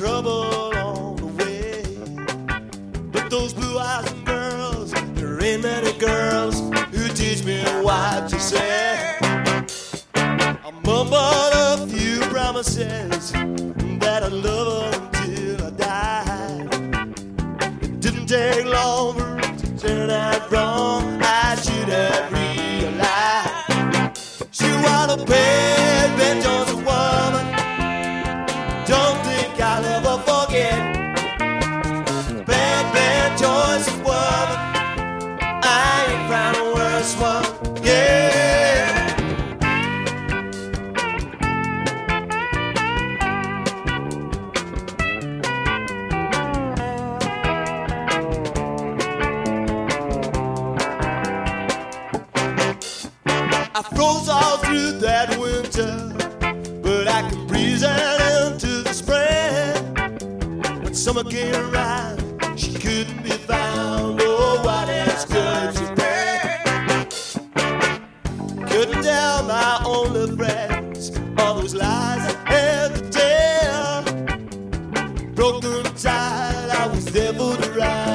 trouble on the way. But those blue eyes and girls, there ain't many girls who teach me what to say. I mumbled a few promises that I'd love until I die. It didn't take long for it to turn out wrong. I froze all through that winter, but I can breeze out into the spring. When summer came around, she couldn't be found. Oh, what else could she bring? Couldn't tell my only friends all those lies I had to tell. Broken tired, I was for the ride,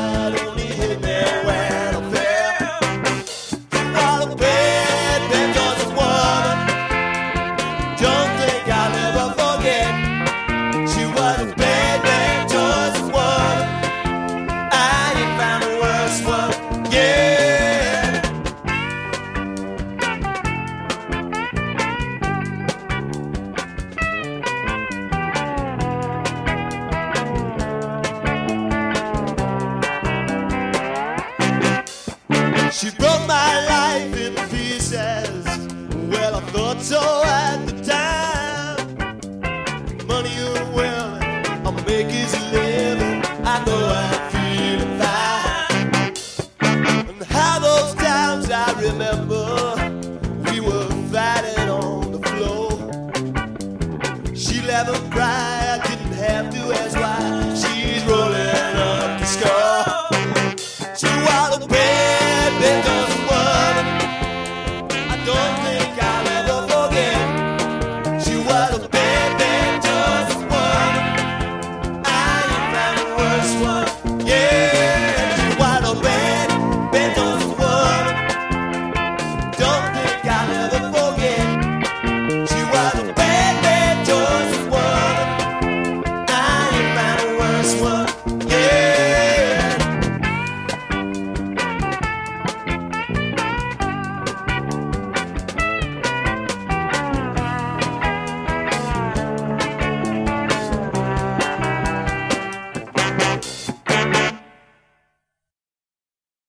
She broke my life in pieces. Well, I thought so